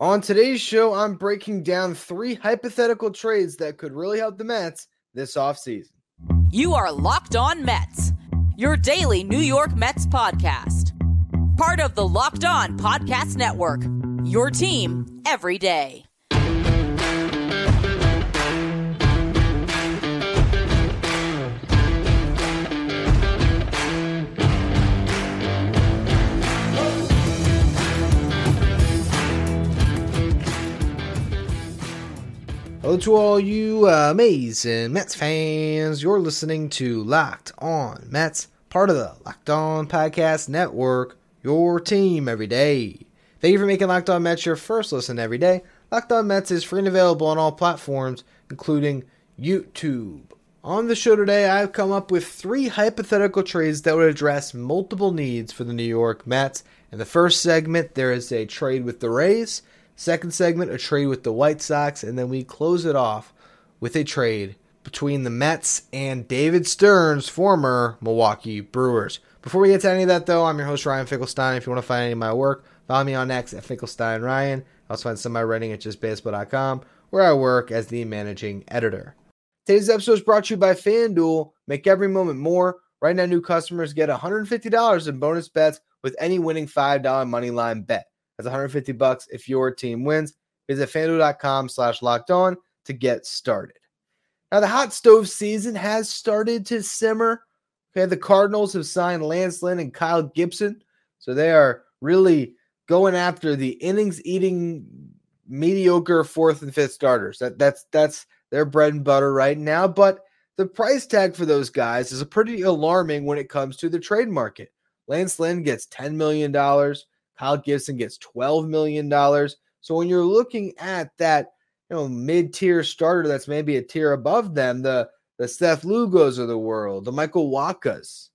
On today's show, I'm breaking down three hypothetical trades that could really help the Mets this offseason. You are Locked On Mets, your daily New York Mets podcast. Part of the Locked On Podcast Network, your team every day. Hello to all you uh, amazing Mets fans. You're listening to Locked On Mets, part of the Locked On Podcast Network, your team every day. Thank you for making Locked On Mets your first listen every day. Locked On Mets is free and available on all platforms, including YouTube. On the show today, I've come up with three hypothetical trades that would address multiple needs for the New York Mets. In the first segment, there is a trade with the Rays. Second segment, a trade with the White Sox, and then we close it off with a trade between the Mets and David Stearns, former Milwaukee Brewers. Before we get to any of that, though, I'm your host, Ryan Finkelstein. If you want to find any of my work, follow me on X at Finkelstein Ryan. I also find some of my writing at justbaseball.com, where I work as the managing editor. Today's episode is brought to you by FanDuel. Make every moment more. Right now, new customers get $150 in bonus bets with any winning $5 money line bet. That's 150 bucks if your team wins. Visit fanduel.com slash locked on to get started. Now, the hot stove season has started to simmer. Okay, the Cardinals have signed Lance Lynn and Kyle Gibson. So they are really going after the innings eating mediocre fourth and fifth starters. That that's that's their bread and butter right now. But the price tag for those guys is pretty alarming when it comes to the trade market. Lance Lynn gets $10 million. Kyle Gibson gets $12 million. So when you're looking at that, you know, mid-tier starter that's maybe a tier above them, the the Seth Lugos of the world, the Michael Wachas,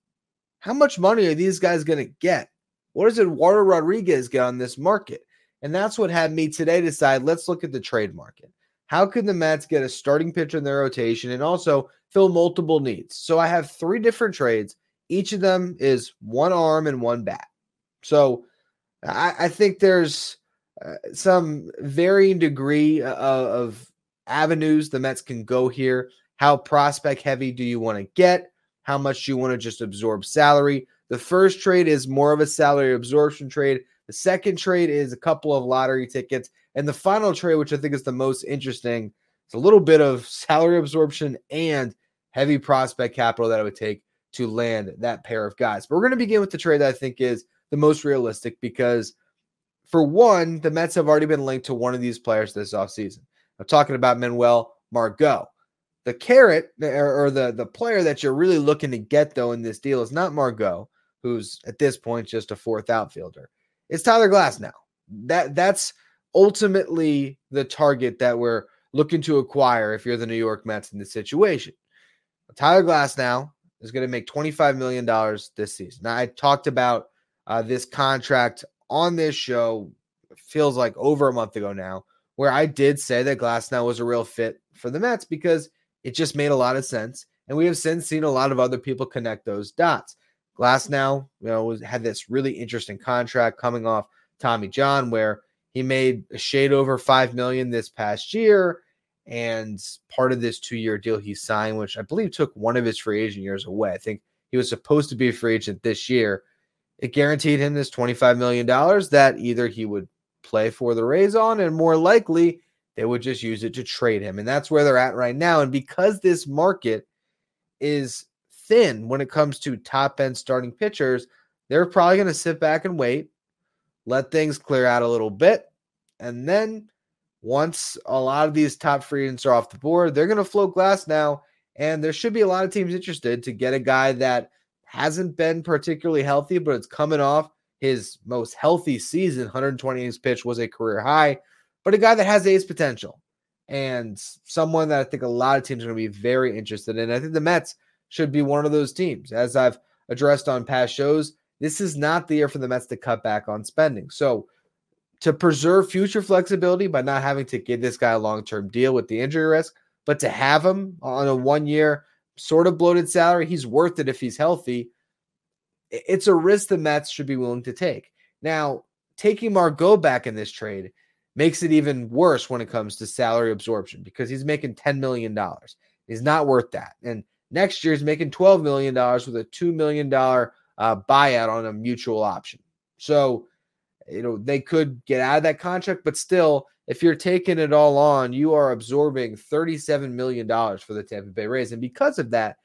how much money are these guys going to get? What does Eduardo Rodriguez get on this market? And that's what had me today decide let's look at the trade market. How can the Mets get a starting pitcher in their rotation and also fill multiple needs? So I have three different trades. Each of them is one arm and one bat. So I, I think there's uh, some varying degree of, of avenues the Mets can go here. How prospect heavy do you want to get? How much do you want to just absorb salary? The first trade is more of a salary absorption trade. The second trade is a couple of lottery tickets. And the final trade, which I think is the most interesting, it's a little bit of salary absorption and heavy prospect capital that it would take to land that pair of guys. But we're going to begin with the trade that I think is the most realistic because, for one, the Mets have already been linked to one of these players this offseason. I'm talking about Manuel Margot. The carrot or, the, the player that you're really looking to get, though, in this deal is not Margot, who's at this point just a fourth outfielder. It's Tyler Glasnow. That that's ultimately the target that we're looking to acquire if you're the New York Mets in this situation. Tyler Glasnow is going to make $25 million this season. Now, I talked about uh, this contract on this show feels like over a month ago now, where I did say that Glasnow was a real fit for the Mets because it just made a lot of sense. And we have since seen a lot of other people connect those dots. Glasnow, you know, had this really interesting contract coming off Tommy John, where he made a shade over five million this past year, and part of this two-year deal he signed, which I believe took one of his free agent years away. I think he was supposed to be a free agent this year, it guaranteed him this $25 million that either he would play for the Rays on, and more likely they would just use it to trade him. And that's where they're at right now. And because this market is thin when it comes to top end starting pitchers, they're probably going to sit back and wait, let things clear out a little bit. And then once a lot of these top free agents are off the board, they're going to float Glasnow. And there should be a lot of teams interested to get a guy that hasn't been particularly healthy, but it's coming off his most healthy season. 120 innings pitch was a career high, but a guy that has ace potential and someone that I think a lot of teams are going to be very interested in. I think the Mets should be one of those teams. As I've addressed on past shows, this is not the year for the Mets to cut back on spending. So, to preserve future flexibility by not having to give this guy a long term deal with the injury risk, but to have him on a one year sort of bloated salary. He's worth it if he's healthy. It's a risk the Mets should be willing to take. Now, taking Margot back in this trade makes it even worse when it comes to salary absorption because he's making $10 million. He's not worth that. And next year he's making $12 million with a $2 million uh, buyout on a mutual option. So, you know, they could get out of that contract, but still, if you're taking it all on, you are absorbing $37 million for the Tampa Bay Rays. And because of that,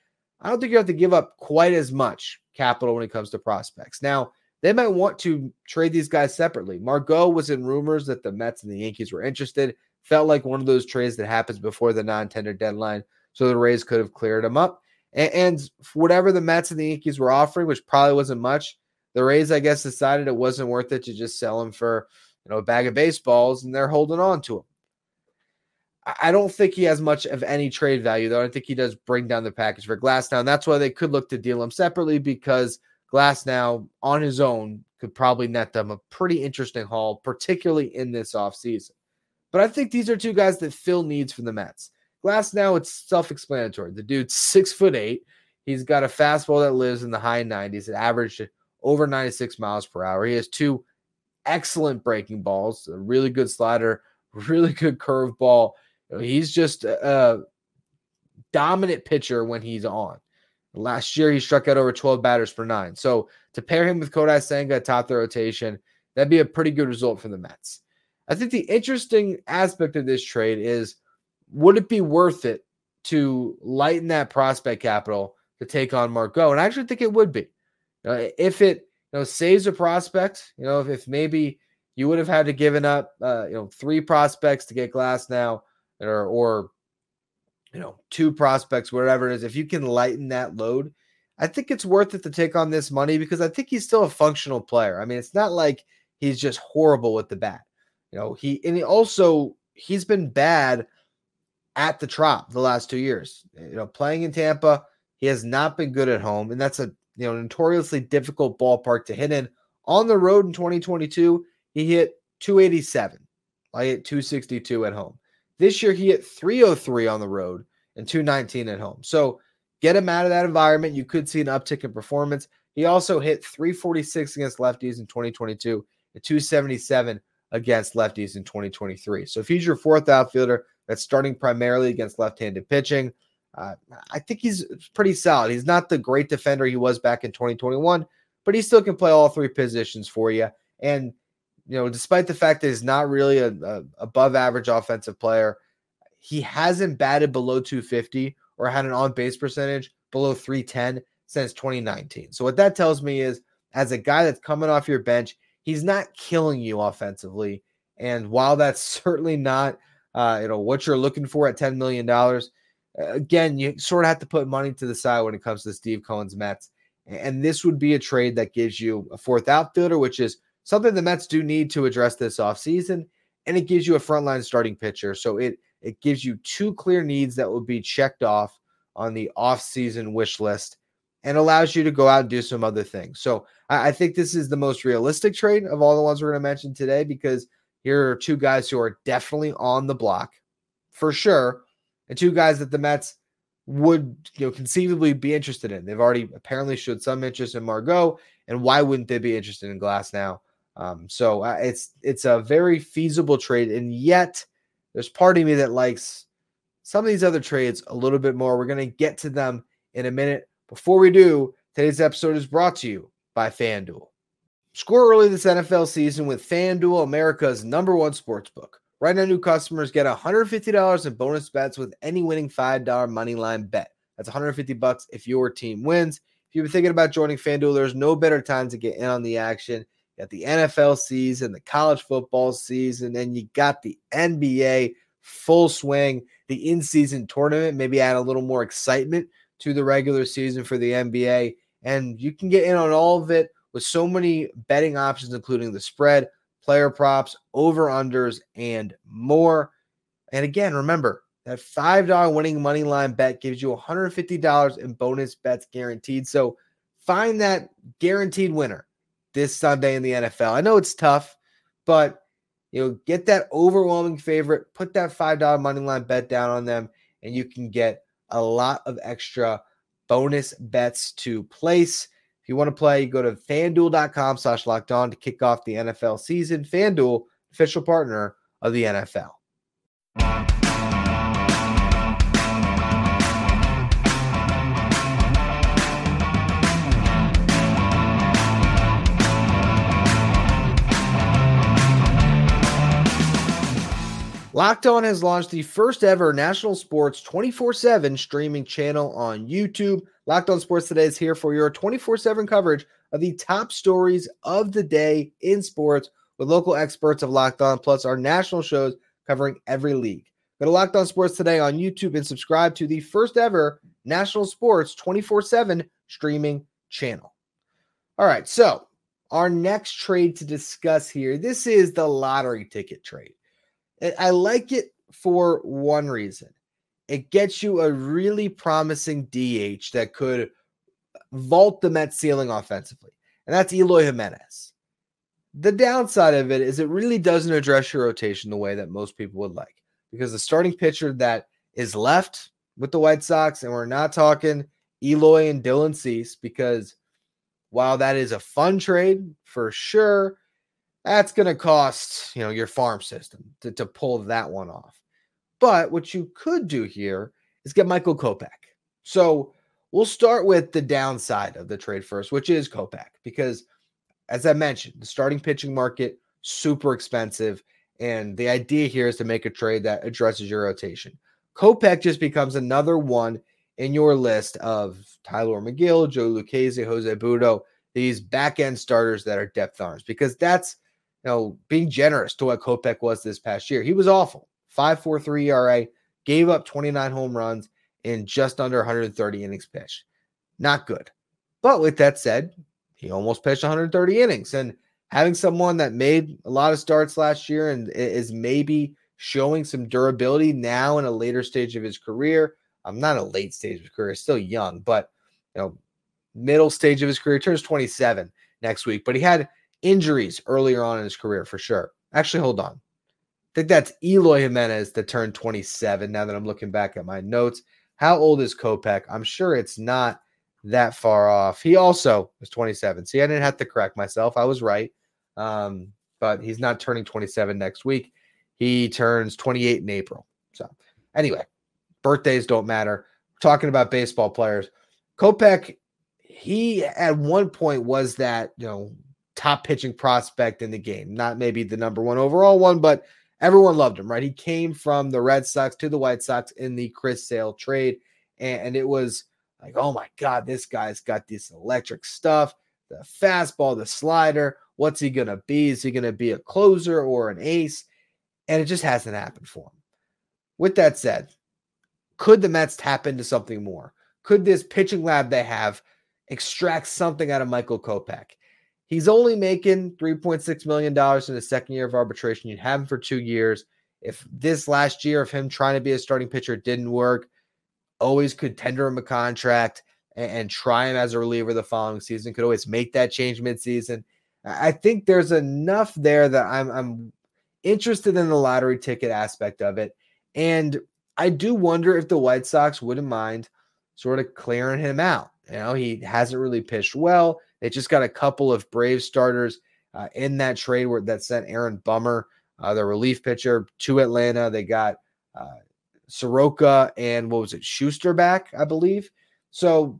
I don't think you have to give up quite as much capital when it comes to prospects. Now, they might want to trade these guys separately. Margot was in rumors that the Mets and the Yankees were interested. Felt like one of those trades that happens before the non tender deadline. So the Rays could have cleared him up. And, and whatever the Mets and the Yankees were offering, which probably wasn't much, the Rays, I guess, decided it wasn't worth it to just sell him for you know a bag of baseballs, and they're holding on to him. I don't think he has much of any trade value, though. I think he does bring down the package for Glasnow. And that's why they could look to deal him separately because Glasnow on his own could probably net them a pretty interesting haul, particularly in this offseason. But I think these are two guys that fill needs for the Mets. Glasnow, it's self-explanatory. The dude's six foot eight. He's got a fastball that lives in the high 90s. It averaged over 96 miles per hour. He has two excellent breaking balls, a really good slider, really good curveball. He's just a dominant pitcher when he's on. Last year, he struck out over 12 batters per nine. So to pair him with Kodai Senga atop the rotation, that'd be a pretty good result for the Mets. I think the interesting aspect of this trade is would it be worth it to lighten that prospect capital to take on Margot? And I actually think it would be. Uh, if it know saves a prospect, you know, if, if maybe you would have had to given up uh, you know three prospects to get Glasnow or or you know two prospects, whatever it is, if you can lighten that load, I think it's worth it to take on this money because I think he's still a functional player. I mean, it's not like he's just horrible with the bat. You know, he and he also he's been bad at the Trop the last two years. You know, playing in Tampa, he has not been good at home, and that's a you know notoriously difficult ballpark to hit in. On the road in 2022, he hit 287. I hit 262 at home. This year, he hit 303 on the road and 219 at home. So get him out of that environment. You could see an uptick in performance. He also hit 346 against lefties in 2022 and 277 against lefties in 2023. So if he's your fourth outfielder that's starting primarily against left handed pitching, uh, I think he's pretty solid. He's not the great defender he was back in 2021, but he still can play all three positions for you. And you know, despite the fact that he's not really a, a above average offensive player, he hasn't batted below 250 or had an on base percentage below 310 since 2019. So what that tells me is as a guy that's coming off your bench, he's not killing you offensively. And while that's certainly not uh, you know what you're looking for at 10 million dollars, again, you sort of have to put money to the side when it comes to Steve Cohen's Mets. And this would be a trade that gives you a fourth outfielder, which is something the Mets do need to address this offseason. And it gives you a frontline starting pitcher. So it it gives you two clear needs that will be checked off on the offseason wish list and allows you to go out and do some other things. So I, I think this is the most realistic trade of all the ones we're going to mention today because here are two guys who are definitely on the block for sure, and two guys that the Mets would you know conceivably be interested in. They've already apparently showed some interest in Margot, and why wouldn't they be interested in Glasnow? Um, so uh, it's it's a very feasible trade, and yet there's part of me that likes some of these other trades a little bit more. We're gonna get to them in a minute. Before we do, today's episode is brought to you by FanDuel. Score early this NFL season with FanDuel, America's number one sports book. Right now, new customers get $150 in bonus bets with any winning $5 money line bet. That's 150 bucks if your team wins. If you've been thinking about joining FanDuel, there's no better time to get in on the action. You got the NFL season, the college football season, and you got the NBA full swing, the in season tournament, maybe add a little more excitement to the regular season for the NBA. And you can get in on all of it with so many betting options, including the spread, player props, over unders, and more. And again, remember that $5 winning money line bet gives you $150 in bonus bets guaranteed. So find that guaranteed winner this Sunday in the NFL. I know it's tough, but you know, get that overwhelming favorite, put that $5 money line bet down on them, and you can get a lot of extra bonus bets to place. If you want to play, go to fanduel.com slash locked on to kick off the NFL season. FanDuel, official partner of the NFL. Locked On has launched the first ever national sports 24 7 streaming channel on YouTube. Locked On Sports Today is here for your 24 7 coverage of the top stories of the day in sports with local experts of Locked On, plus our national shows covering every league. Go to Locked On Sports Today on YouTube and subscribe to the first ever national sports 24 7 streaming channel. All right, so our next trade to discuss here this is the lottery ticket trade. I like it for one reason. It gets you a really promising DH that could vault the Mets ceiling offensively, and that's Eloy Jimenez. The downside of it is it really doesn't address your rotation the way that most people would like because the starting pitcher that is left with the White Sox, and we're not talking Eloy and Dylan Cease because while that is a fun trade for sure, that's going to cost, you know, your farm system to, to pull that one off. But what you could do here is get Michael Kopech. So we'll start with the downside of the trade first, which is Kopech, because as I mentioned, the starting pitching market super expensive, and the idea here is to make a trade that addresses your rotation. Kopech just becomes another one in your list of Tylor Megill, Joe Lucchesi, Jose Butto, these back end starters that are depth arms, because that's know, being generous to what Kopech was this past year. He was awful. 5.43 ERA, gave up 29 home runs in just under 130 innings pitched. Not good. But with that said, he almost pitched 130 innings. And having someone that made a lot of starts last year and is maybe showing some durability now in a later stage of his career. I'm not a late stage of his career, still young, but you know, middle stage of his career, turns 27 next week. But he had injuries earlier on in his career for sure. Actually, hold on. I think that's Eloy Jimenez that turned 27. Now that I'm looking back at my notes, how old is Kopech? I'm sure it's not that far off. He also was 27. See, I didn't have to correct myself. I was right. Um, but he's not turning 27 next week. He turns 28 in April. So, anyway, birthdays don't matter. We're talking about baseball players. Kopech, he at one point was that, you know, top pitching prospect in the game. Not maybe the number one overall one, but everyone loved him, right? He came from the Red Sox to the White Sox in the Chris Sale trade. And, it was like, oh my God, this guy's got this electric stuff the fastball, the slider. What's he going to be? Is he going to be a closer or an ace? And it just hasn't happened for him. With that said, could the Mets tap into something more? Could this pitching lab they have extract something out of Michael Kopech? He's only making $3.6 million in the second year of arbitration. You'd have him for two years. If this last year of him trying to be a starting pitcher didn't work, always could tender him a contract and, and try him as a reliever the following season. Could always make that change midseason. I think there's enough there that I'm, I'm interested in the lottery ticket aspect of it. And I do wonder if the White Sox wouldn't mind sort of clearing him out. You know, he hasn't really pitched well. They just got a couple of Brave starters uh, in that trade where that sent Aaron Bummer, uh, the relief pitcher, to Atlanta. They got uh, Soroka and what was it, Shuster back, I believe. So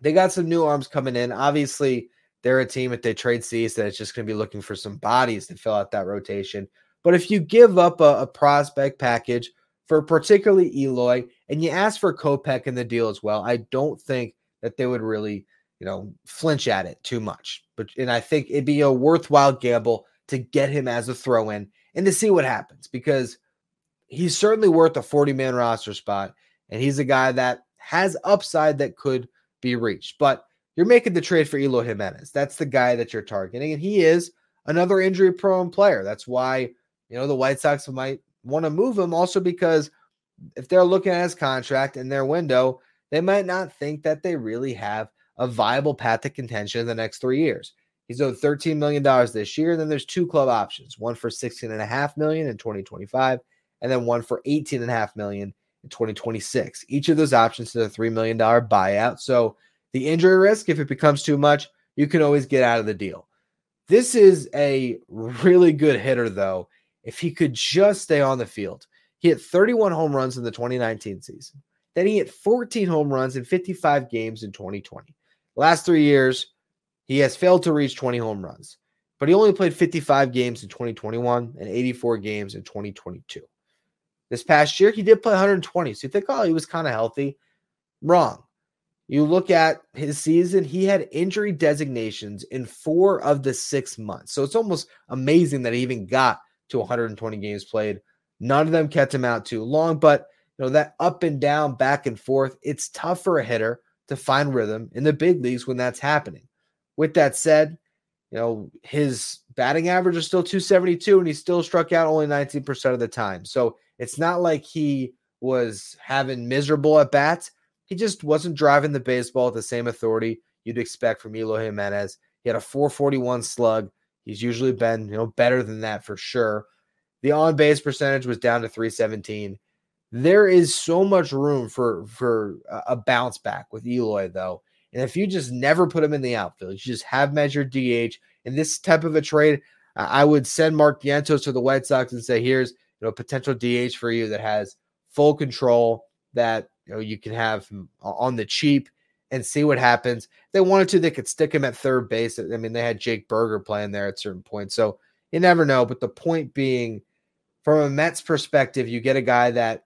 they got some new arms coming in. Obviously, they're a team if they trade Cease that it's just going to be looking for some bodies to fill out that rotation. But if you give up a, a prospect package for particularly Eloy and you ask for Kopech in the deal as well, I don't think that they would really you know, flinch at it too much. But and I think it'd be a worthwhile gamble to get him as a throw in and to see what happens because he's certainly worth a 40 man roster spot. And he's a guy that has upside that could be reached. But you're making the trade for Eloy Jimenez. That's the guy that you're targeting. And he is another injury prone player. That's why, you know, the White Sox might want to move him also because if they're looking at his contract in their window, they might not think that they really have a viable path to contention in the next three years. He's owed $13 million this year. And then there's two club options, one for 16.5 million in 2025, and then one for 18.5 million in 2026. Each of those options is a $3 million buyout. So the injury risk, if it becomes too much, you can always get out of the deal. This is a really good hitter, though, if he could just stay on the field. He hit 31 home runs in the 2019 season. Then he hit 14 home runs in 55 games in 2020. Last three years, he has failed to reach 20 home runs, but he only played 55 games in 2021 and 84 games in 2022. This past year, he did play 120. So you think, oh, he was kind of healthy. Wrong. You look at his season, he had injury designations in four of the six months. So it's almost amazing that he even got to 120 games played. None of them kept him out too long, but you know that up and down, back and forth, it's tough for a hitter to find rhythm in the big leagues when that's happening. With that said, you know, his batting average is still 272 and he still struck out only 19% of the time. So it's not like he was having miserable at bats. He just wasn't driving the baseball at the same authority you'd expect from Eloy Jimenez. He had a 441 slug. He's usually been, you know, better than that for sure. The on base percentage was down to 317. There is so much room for for a bounce back with Eloy though. And if you just never put him in the outfield, you just have measured DH in this type of a trade, I would send Mark Vientos to the White Sox and say, here's you know potential DH for you that has full control that you know you can have on the cheap and see what happens. If they wanted to, they could stick him at third base. I mean, they had Jake Burger playing there at certain points, so you never know. But the point being, from a Mets perspective, you get a guy that,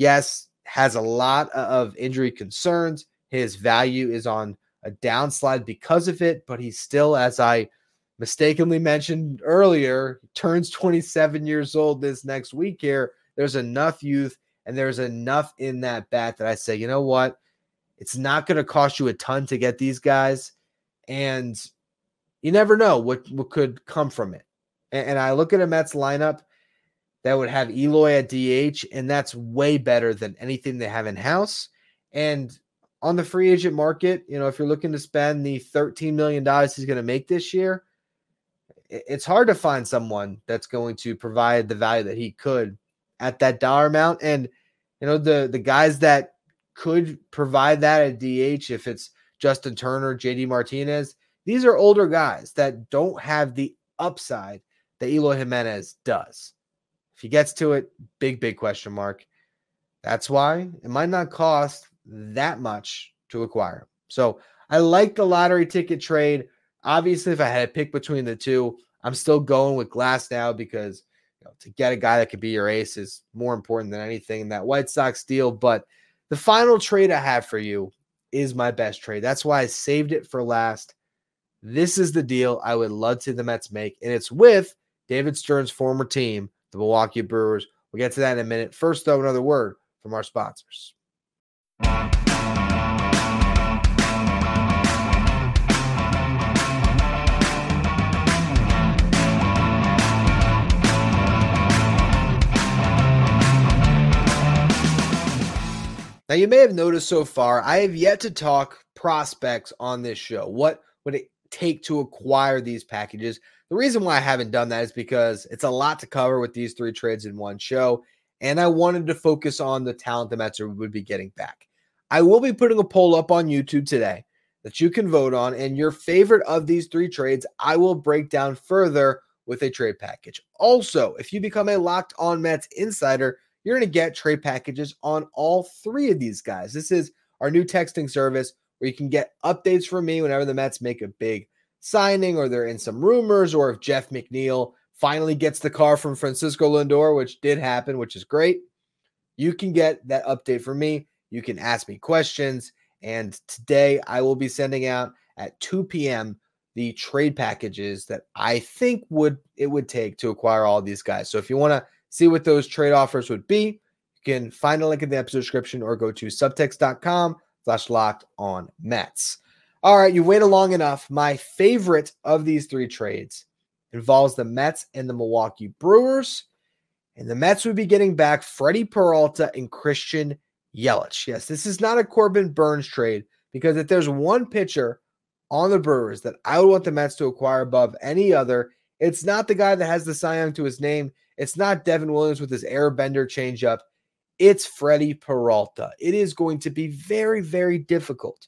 yes, has a lot of injury concerns. His value is on a downslide because of it, but he's still, as I mistakenly mentioned earlier, turns 27 years old this next week here. There's enough youth and there's enough in that bat that I say, you know what? It's not going to cost you a ton to get these guys. And you never know what, what could come from it. And, and I look at a Mets lineup that would have Eloy at DH, and that's way better than anything they have in house. And on the free agent market, you know, if you're looking to spend the $13 million he's going to make this year, it's hard to find someone that's going to provide the value that he could at that dollar amount. And you know, the the guys that could provide that at DH, if it's Justin Turner, JD Martinez, these are older guys that don't have the upside that Eloy Jimenez does. If he gets to it, big, big question mark. That's why it might not cost that much to acquire. So I like the lottery ticket trade. Obviously, if I had to pick between the two, I'm still going with Glasnow because you know, to get a guy that could be your ace is more important than anything in that White Sox deal. But the final trade I have for you is my best trade. That's why I saved it for last. This is the deal I would love to the Mets make, and it's with David Stearns' former team, the Milwaukee Brewers. We'll get to that in a minute. First, though, another word from our sponsors. Now, you may have noticed so far, I have yet to talk prospects on this show. What would it take to acquire these packages? The reason why I haven't done that is because it's a lot to cover with these three trades in one show. And I wanted to focus on the talent the Mets would be getting back. I will be putting a poll up on YouTube today that you can vote on. And your favorite of these three trades, I will break down further with a trade package. Also, if you become a locked on Mets insider, you're going to get trade packages on all three of these guys. This is our new texting service where you can get updates from me whenever the Mets make a big signing or they're in some rumors or if Jeff McNeil finally gets the car from Francisco Lindor, which did happen, which is great. You can get that update from me. You can ask me questions. And today I will be sending out at 2 p.m. the trade packages that I think would it would take to acquire all these guys. So if you want to see what those trade offers would be, you can find a link in the episode description or go to subtext.com slash locked on Mets. All right, you waited long enough. My favorite of these three trades involves the Mets and the Milwaukee Brewers. And the Mets would be getting back Freddy Peralta and Christian Yelich. Yes, this is not a Corbin Burnes trade because if there's one pitcher on the Brewers that I would want the Mets to acquire above any other, it's not the guy that has the Cy Young to his name. It's not Devin Williams with his airbender changeup. It's Freddy Peralta. It is going to be very, very difficult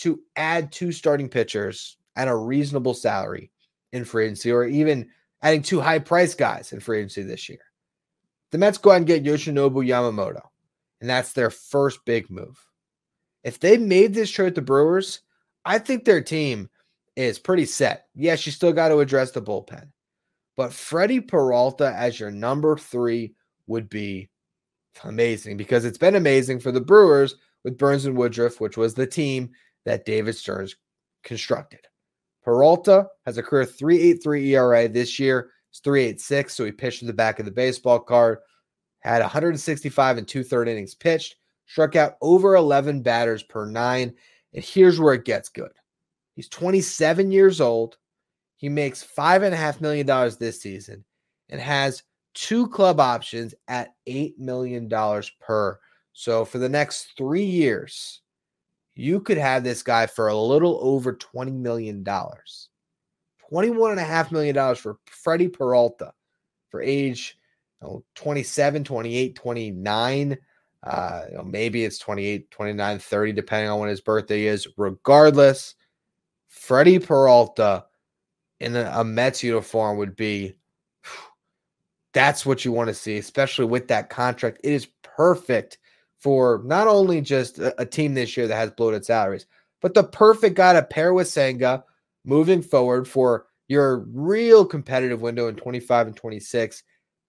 to add two starting pitchers at a reasonable salary in free agency or even adding two high price guys in free agency this year. The Mets go out and get Yoshinobu Yamamoto, and that's their first big move. If they made this trade the Brewers, I think their team is pretty set. Yes, you still got to address the bullpen, but Freddy Peralta as your number three would be amazing because it's been amazing for the Brewers with Burnes and Woodruff, which was the team that David Stearns constructed. Peralta has a career 3.83 ERA this year. It's 3.86, so he pitched to the back of the baseball card. Had 165 and two third innings pitched, struck out over 11 batters per nine. And here's where it gets good. He's 27 years old. He makes five and a half million dollars this season and has two club options at $8 million per. So for the next three years, you could have this guy for a little over $20 million. $21.5 million for Freddy Peralta for age you know, 27, 28, 29. Uh, you know, maybe it's 28, 29, 30, depending on when his birthday is. Regardless, Freddy Peralta in a, a Mets uniform would be that's what you want to see, especially with that contract. It is perfect for not only just a, a, team this year that has bloated salaries, but the perfect guy to pair with Senga moving forward for your real competitive window in 25 and 26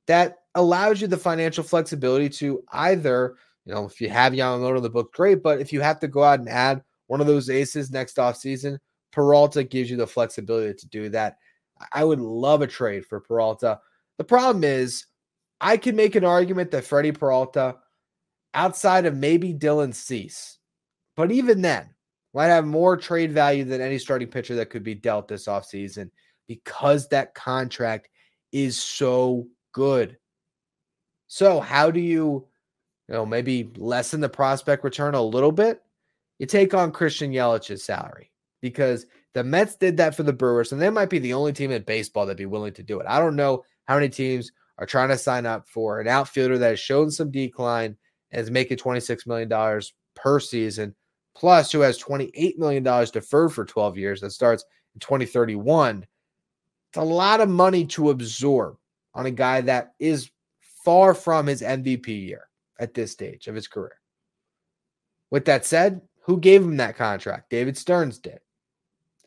that allows you the financial flexibility to either, you know, if you have Yamamoto in the book, great. But if you have to go out and add one of those aces next offseason, Peralta gives you the flexibility to do that. I would love a trade for Peralta. The problem is, I can make an argument that Freddy Peralta, outside of maybe Dylan Cease, but even then, might have more trade value than any starting pitcher that could be dealt this offseason because that contract is so good. So, how do you, you know, maybe lessen the prospect return a little bit? You take on Christian Yelich's salary because the Mets did that for the Brewers, and they might be the only team in baseball that'd be willing to do it. I don't know how many teams are trying to sign up for an outfielder that has shown some decline and is making $26 million per season, plus who has $28 million deferred for 12 years that starts in 2031. It's a lot of money to absorb on a guy that is far from his MVP year at this stage of his career. With that said, who gave him that contract? David Stearns did.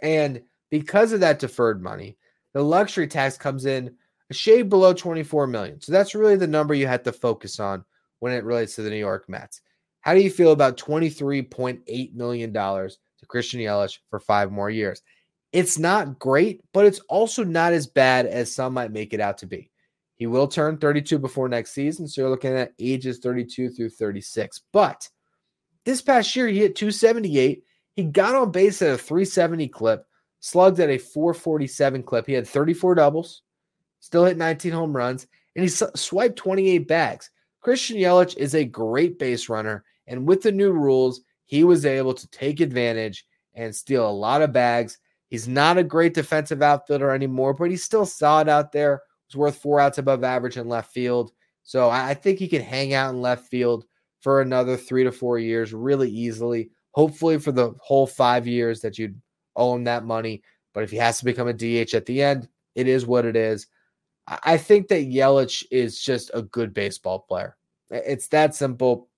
And because of that deferred money, the luxury tax comes in a shade below 24 million. So that's really the number you have to focus on when it relates to the New York Mets. How do you feel about $23.8 million to Christian Yelich for five more years? It's not great, but it's also not as bad as some might make it out to be. He will turn 32 before next season. So you're looking at ages 32 through 36. But this past year, he hit 278. He got on base at a 370 clip, slugged at a 447 clip. He had 34 doubles, still hit 19 home runs, and he swiped 28 bags. Christian Yelich is a great base runner. And with the new rules, he was able to take advantage and steal a lot of bags. He's not a great defensive outfielder anymore, but he's still solid out there. He's worth four outs above average in left field. So I think he can hang out in left field for another three to four years really easily. Hopefully, for the whole five years that you'd owe him that money. But if he has to become a DH at the end, it is what it is. I think that Yelich is just a good baseball player. It's that simple.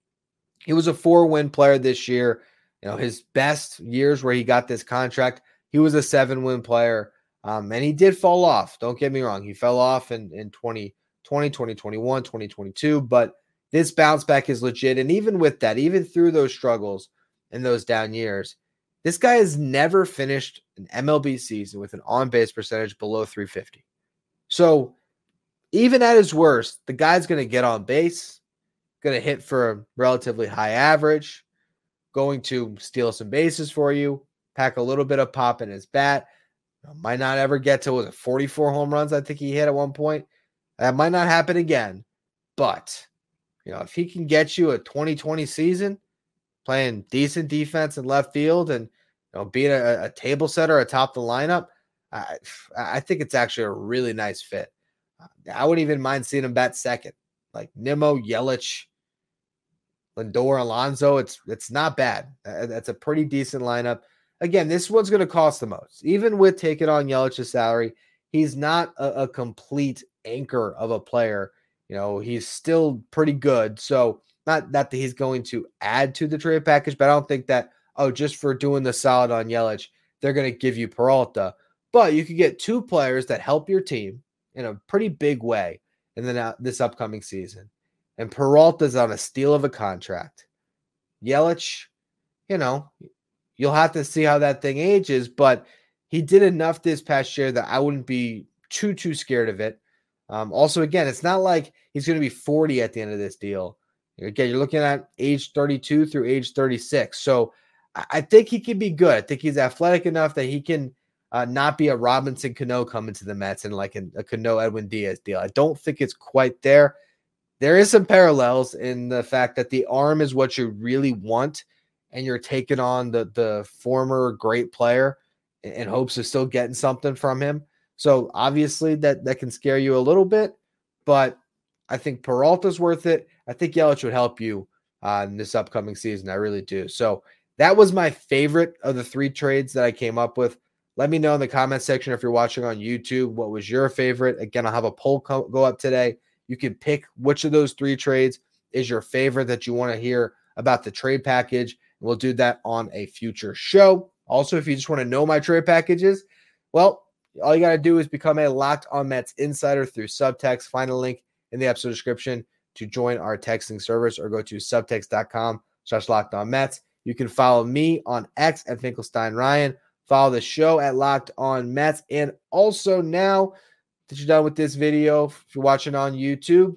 He was a four win player this year. You know, his best years where he got this contract, he was a seven win player. Um, and he did fall off. Don't get me wrong. He fell off in, in 2020, 2021, 2022. But this bounce back is legit. And even with that, even through those struggles and those down years, this guy has never finished an MLB season with an on base percentage below 350. So even at his worst, the guy's going to get on base, going to hit for a relatively high average, going to steal some bases for you, pack a little bit of pop in his bat. Might not ever get to was it 44 home runs? I think he hit at one point. That might not happen again, but you know, if he can get you a 2020 season playing decent defense in left field and you know being a, a table setter atop the lineup, I, I think it's actually a really nice fit. Uh, I wouldn't even mind seeing him bat second, like Nimmo, Yelich, Lindor, Alonso. It's it's not bad. Uh, uh, that's a pretty decent lineup. Again, this one's going to cost the most, even with taking on Yelich's salary. he's not a, a complete anchor of a player. You know, he's still pretty good. So not, not that he's going to add to the trade package, but I don't think that, oh, just for doing the solid on Yelich, they're going to give you Peralta. But you could get two players that help your team in a pretty big way in the, this upcoming season. And Peralta's on a steal of a contract. Yelich, you know, you'll have to see how that thing ages, but he did enough this past year that I wouldn't be too, too scared of it. Um, also, again, it's not like he's going to be 40 at the end of this deal. Again, you're looking at age 32 through age 36. So I think he can be good. I think he's athletic enough that he can uh, not be a Robinson Cano coming to the Mets and like a, a Cano Edwin Diaz deal. I don't think it's quite there. There is some parallels in the fact that the arm is what you really want, and you're taking on the the former great player in, in hopes of still getting something from him. So obviously that that can scare you a little bit, but I think Peralta's worth it. I think Yelich would help you uh, in this upcoming season. I really do. So that was my favorite of the three trades that I came up with. Let me know in the comment section if you're watching on YouTube what was your favorite. Again, I'll have a poll co- go up today. You can pick which of those three trades is your favorite that you want to hear about the trade package. We'll do that on a future show. Also, if you just want to know my trade packages, well, all you got to do is become a Locked On Mets insider through Subtext. Find a link in the episode description to join our texting service or go to subtext.com slash locked on Mets. You can follow me on X at Finkelstein Ryan. Follow the show at Locked On Mets. And also now that you're done with this video, if you're watching on YouTube,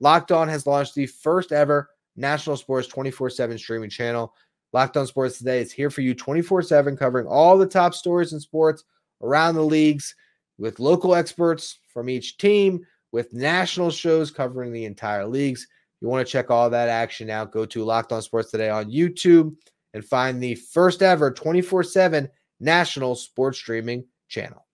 Locked On has launched the first ever national sports 24 7 streaming channel. Locked On Sports Today is here for you 24 7, covering all the top stories in sports around the leagues with local experts from each team, with national shows covering the entire leagues. If you want to check all that action out, go to Locked On Sports Today on YouTube and find the first ever 24 7 national sports streaming channel.